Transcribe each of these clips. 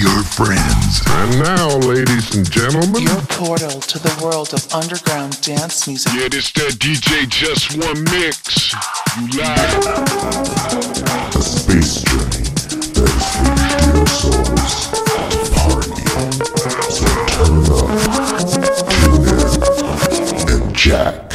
your friends. And now, ladies and gentlemen, your portal to the world of underground dance music. Yeah, this that DJ Jes One Mix. You live. A space journey that is for your souls. Party. So turn up, tune in, and jack.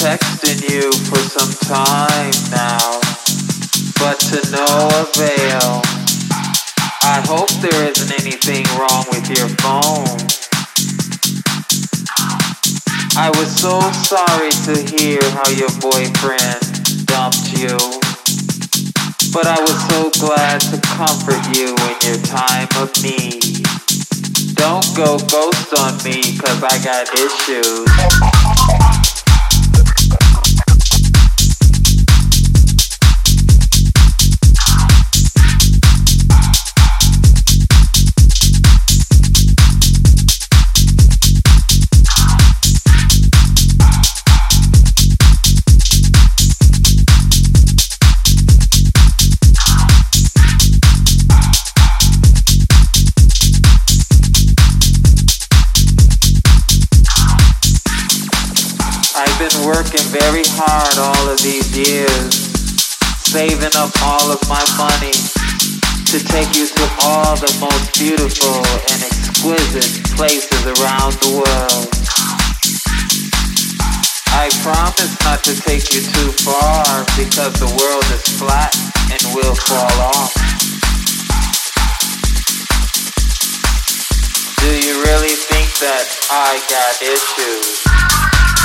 Texting you for some time now, but to no avail. I hope there isn't anything wrong with your phone. I was so sorry to hear how your boyfriend dumped you, but I was so glad to comfort you in your time of need. Don't go ghost on me, cause I got issues. Been working very hard all of these years, saving up all of my money to take you to all the most beautiful and exquisite places around the world. I promise not to take you too far because the world is flat and will fall off. Do you really think that I got issues?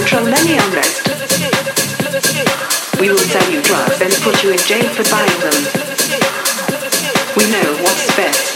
Control any unrest, we will sell you drugs and put you in jail for buying them. We know what's best.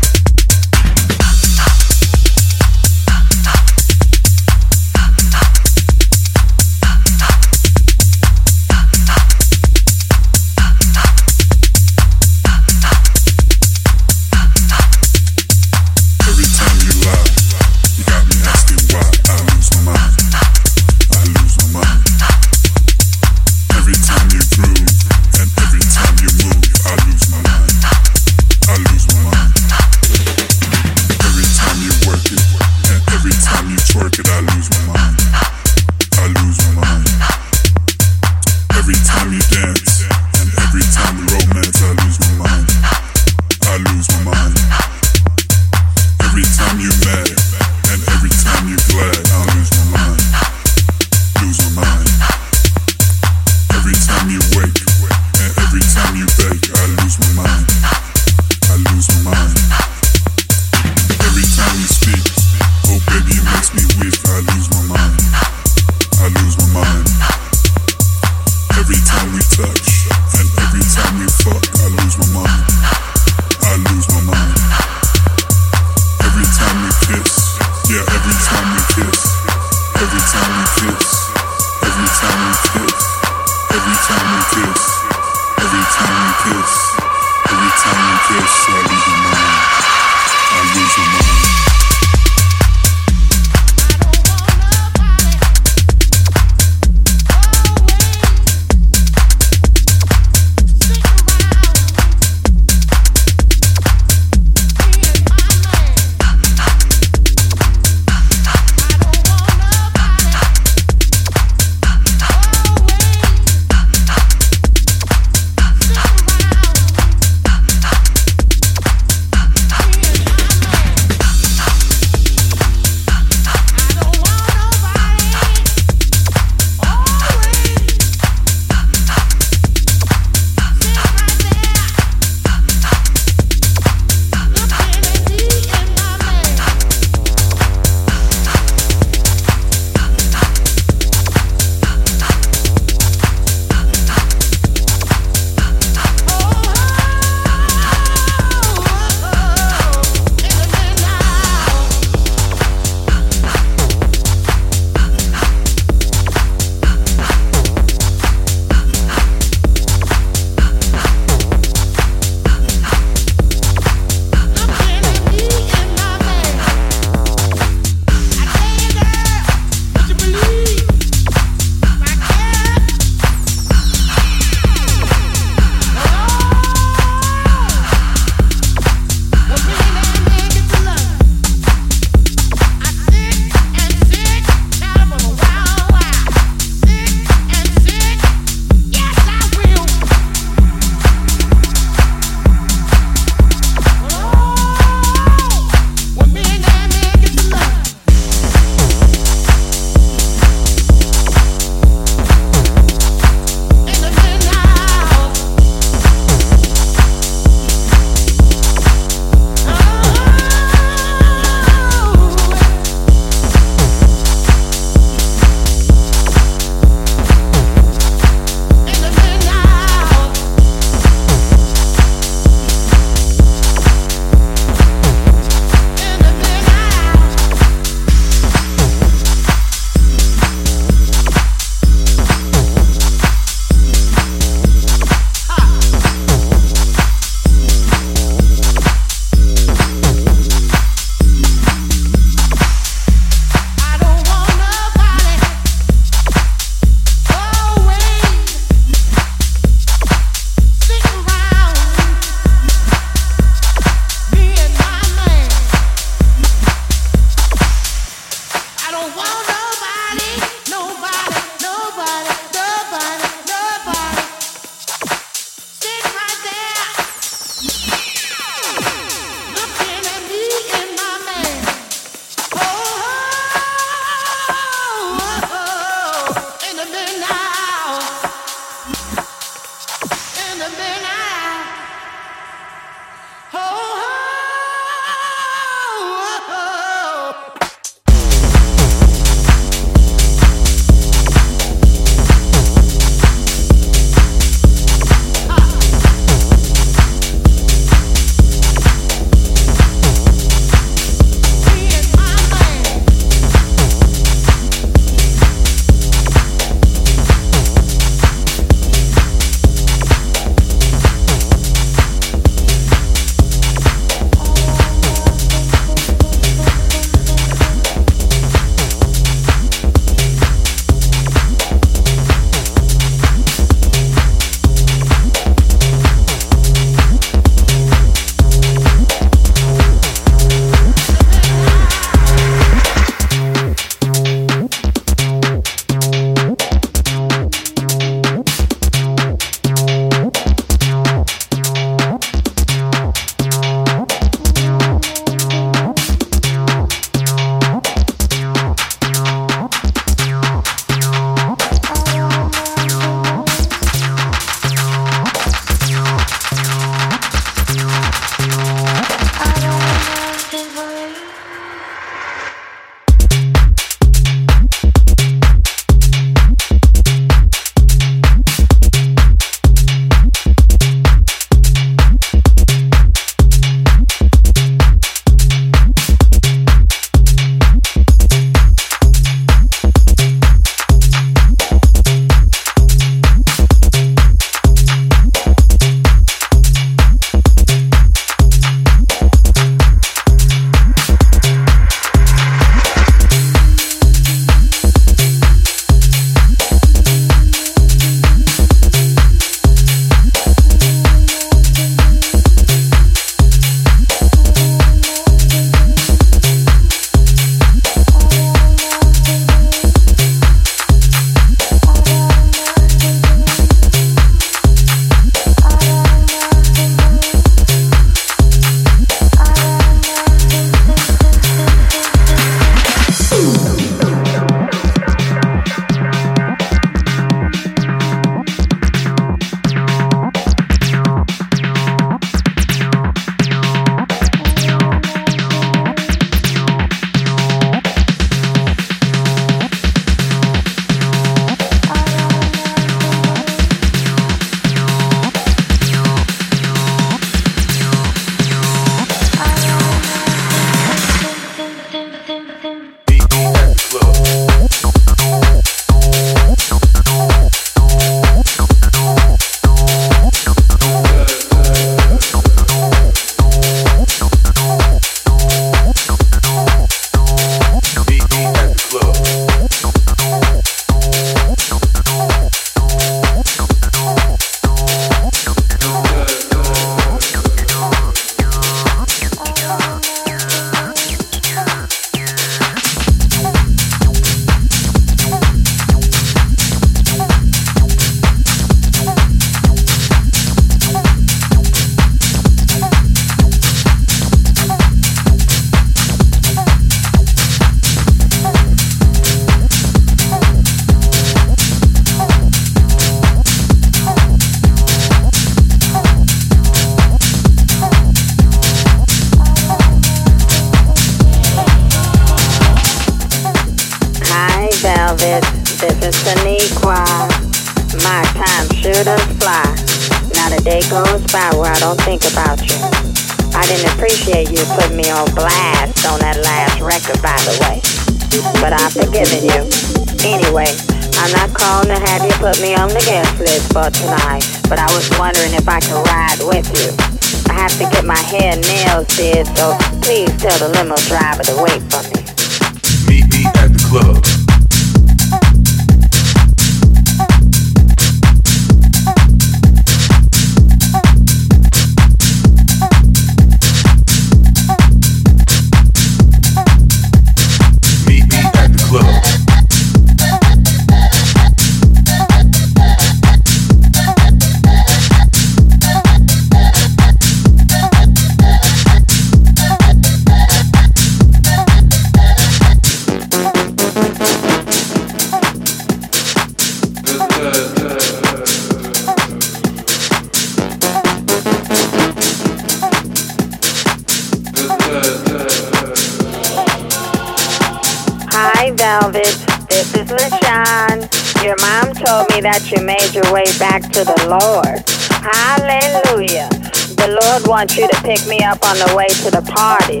Velvet. This is LaShawn. Your mom told me that you made your way back to the Lord. Hallelujah. The Lord wants you to pick me up on the way to the party.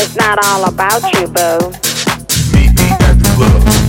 It's not all about you, boo. Meet me at the club.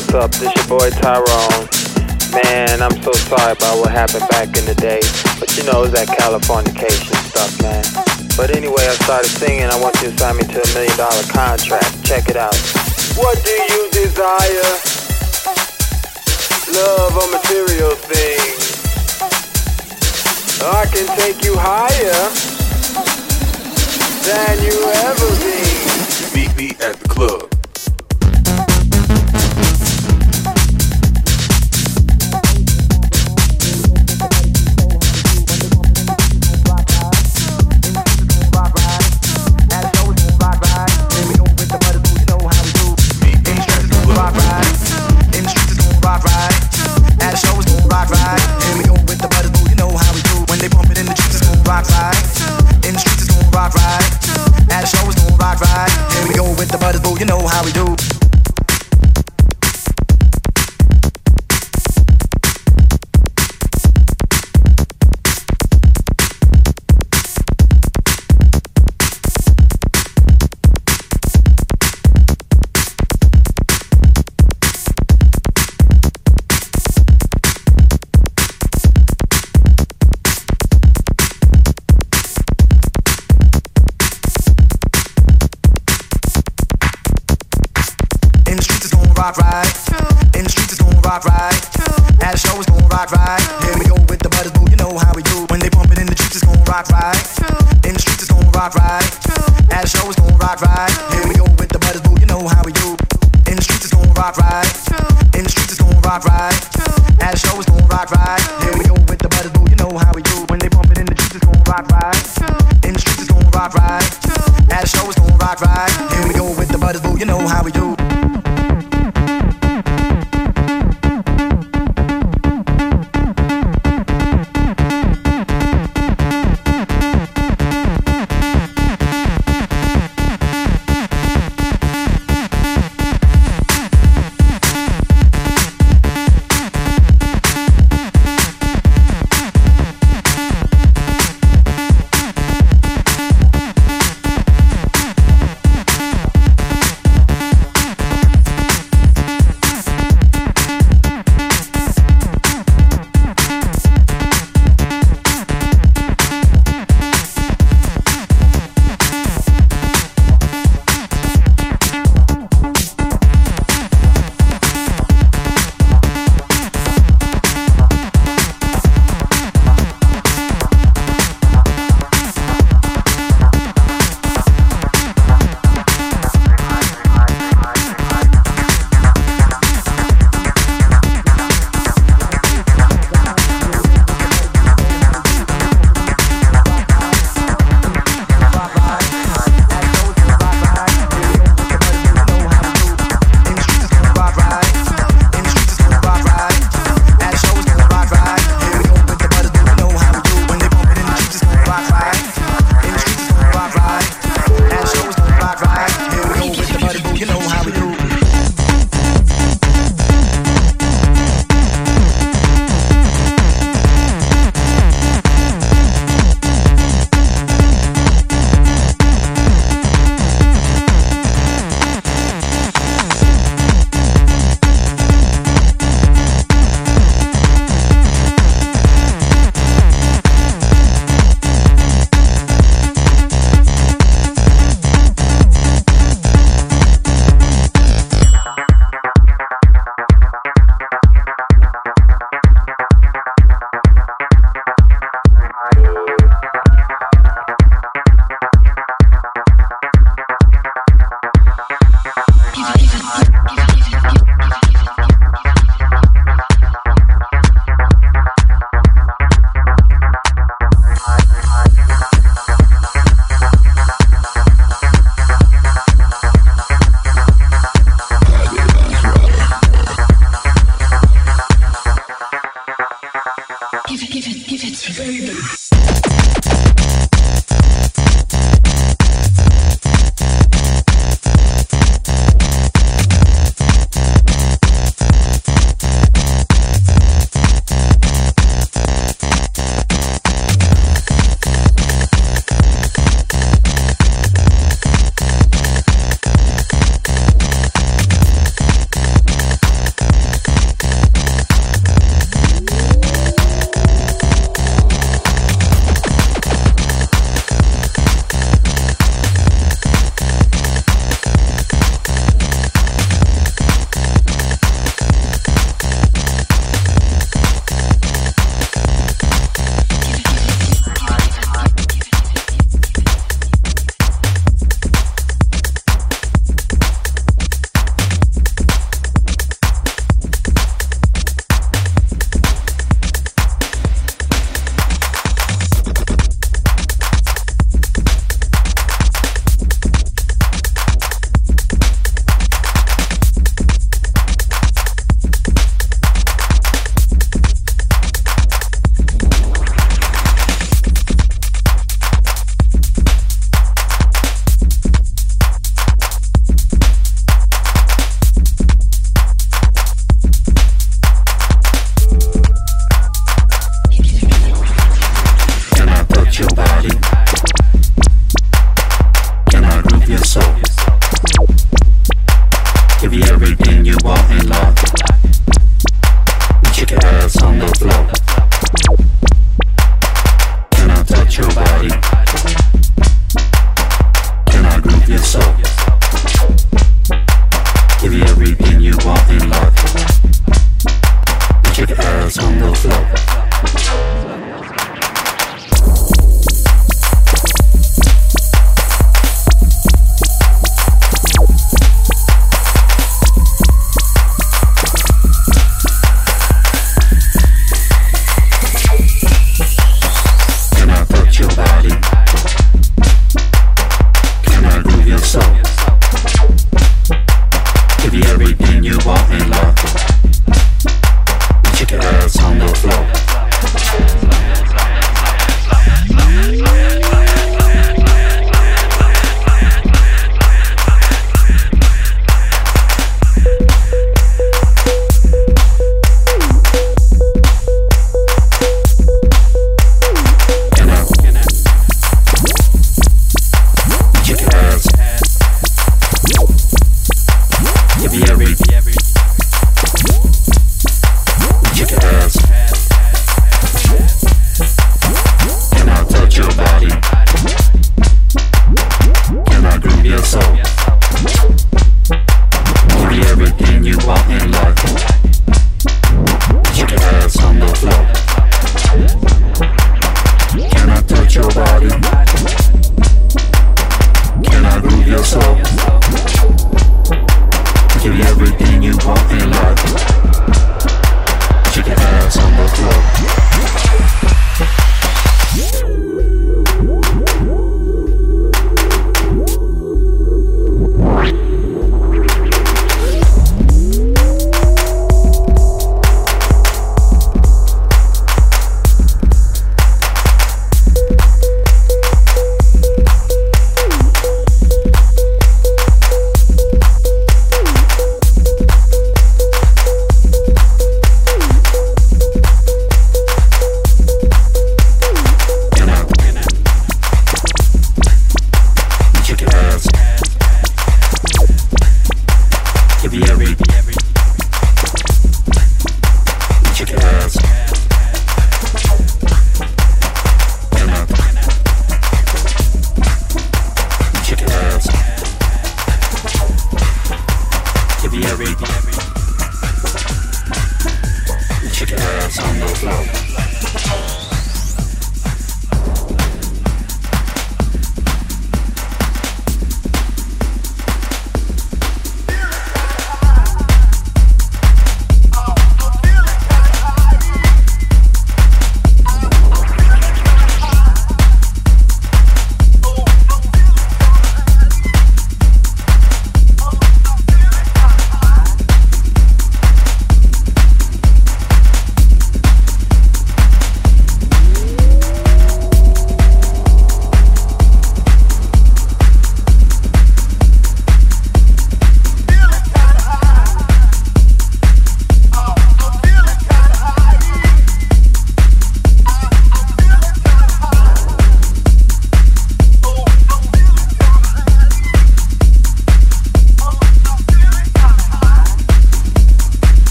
What's up? This your boy Tyrone. Man, I'm so sorry about what happened back in the day. But you know, it was that Californication stuff, man. But anyway, I started singing. I want you to sign me to a million dollar contract. Check it out. What do you desire? Love or material things? I can take you higher than you ever been. Meet me at the club. You know how we do.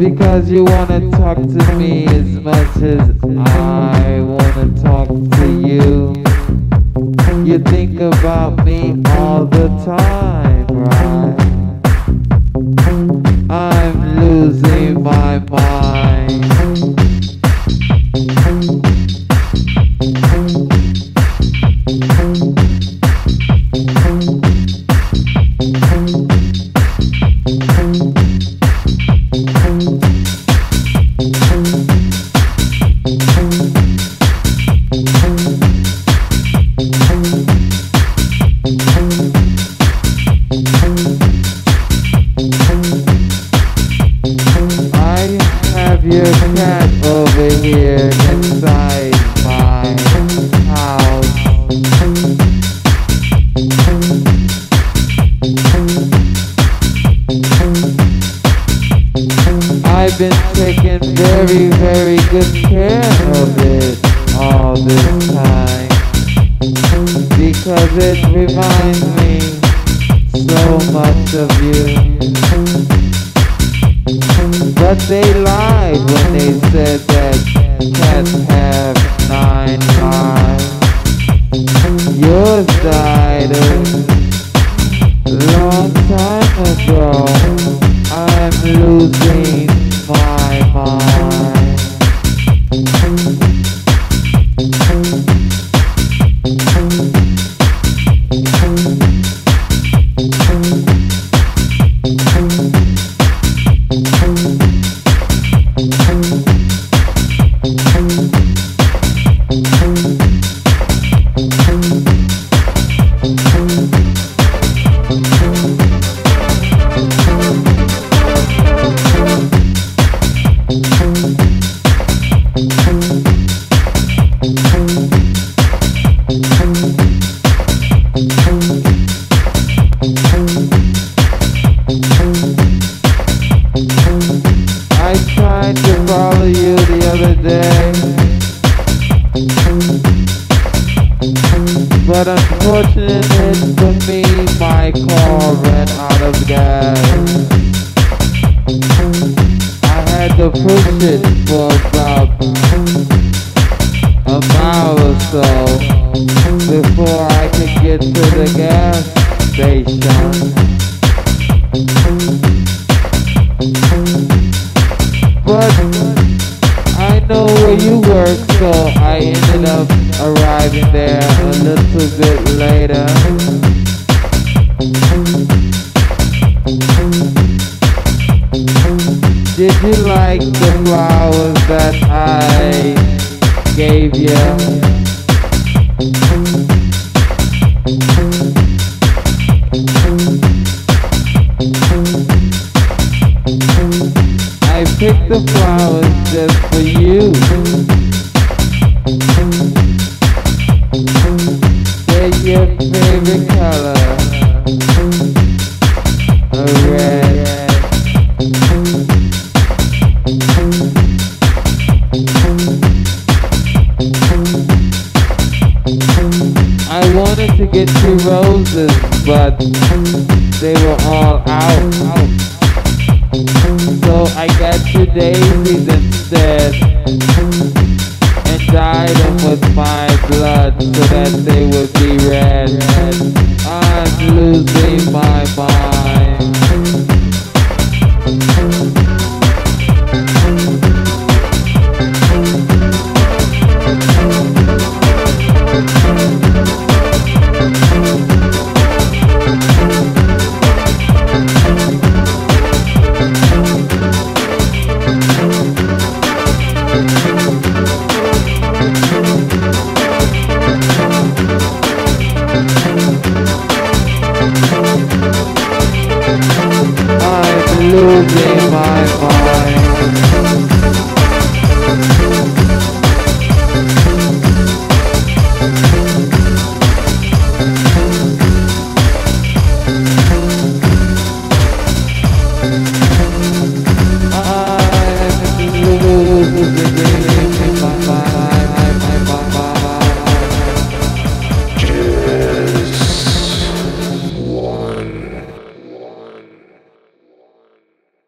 because you wanna talk to me as much as I wanna talk to you. You think about me all the time. the push for about a mile or so before I could get to the gas station.